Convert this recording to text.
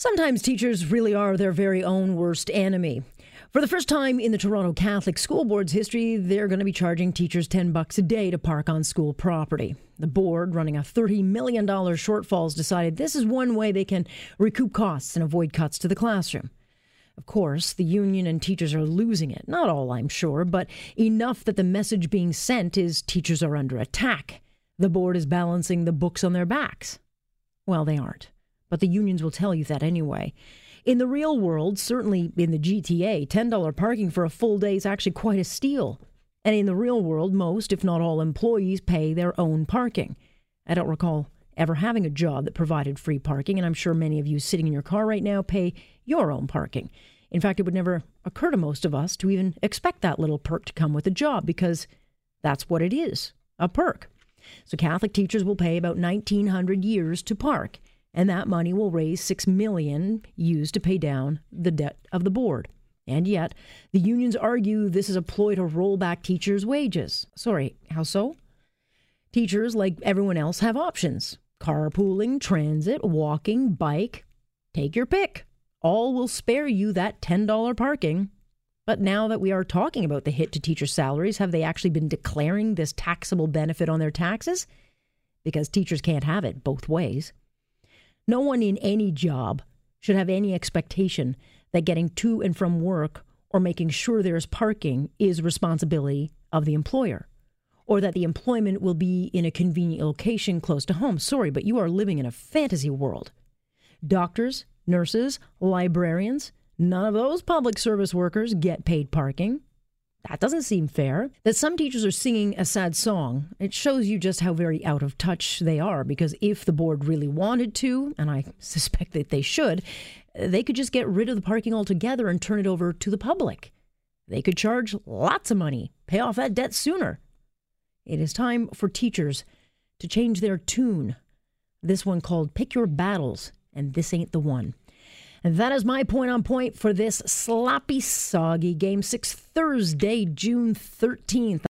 Sometimes teachers really are their very own worst enemy. For the first time in the Toronto Catholic School Board's history, they're going to be charging teachers 10 bucks a day to park on school property. The board, running a $30 million shortfall, has decided this is one way they can recoup costs and avoid cuts to the classroom. Of course, the union and teachers are losing it. Not all, I'm sure, but enough that the message being sent is teachers are under attack. The board is balancing the books on their backs. Well, they aren't but the unions will tell you that anyway. In the real world, certainly in the GTA, $10 parking for a full day is actually quite a steal. And in the real world, most, if not all, employees pay their own parking. I don't recall ever having a job that provided free parking, and I'm sure many of you sitting in your car right now pay your own parking. In fact, it would never occur to most of us to even expect that little perk to come with a job because that's what it is a perk. So Catholic teachers will pay about 1900 years to park and that money will raise 6 million used to pay down the debt of the board. And yet, the unions argue this is a ploy to roll back teachers' wages. Sorry, how so? Teachers, like everyone else, have options carpooling, transit, walking, bike. Take your pick. All will spare you that $10 parking. But now that we are talking about the hit to teacher salaries, have they actually been declaring this taxable benefit on their taxes? Because teachers can't have it both ways. No one in any job should have any expectation that getting to and from work or making sure there is parking is responsibility of the employer or that the employment will be in a convenient location close to home. Sorry, but you are living in a fantasy world. Doctors, nurses, librarians, none of those public service workers get paid parking. That doesn't seem fair. That some teachers are singing a sad song, it shows you just how very out of touch they are. Because if the board really wanted to, and I suspect that they should, they could just get rid of the parking altogether and turn it over to the public. They could charge lots of money, pay off that debt sooner. It is time for teachers to change their tune. This one called Pick Your Battles, and this ain't the one. And that is my point on point for this sloppy, soggy Game 6 Thursday, June 13th.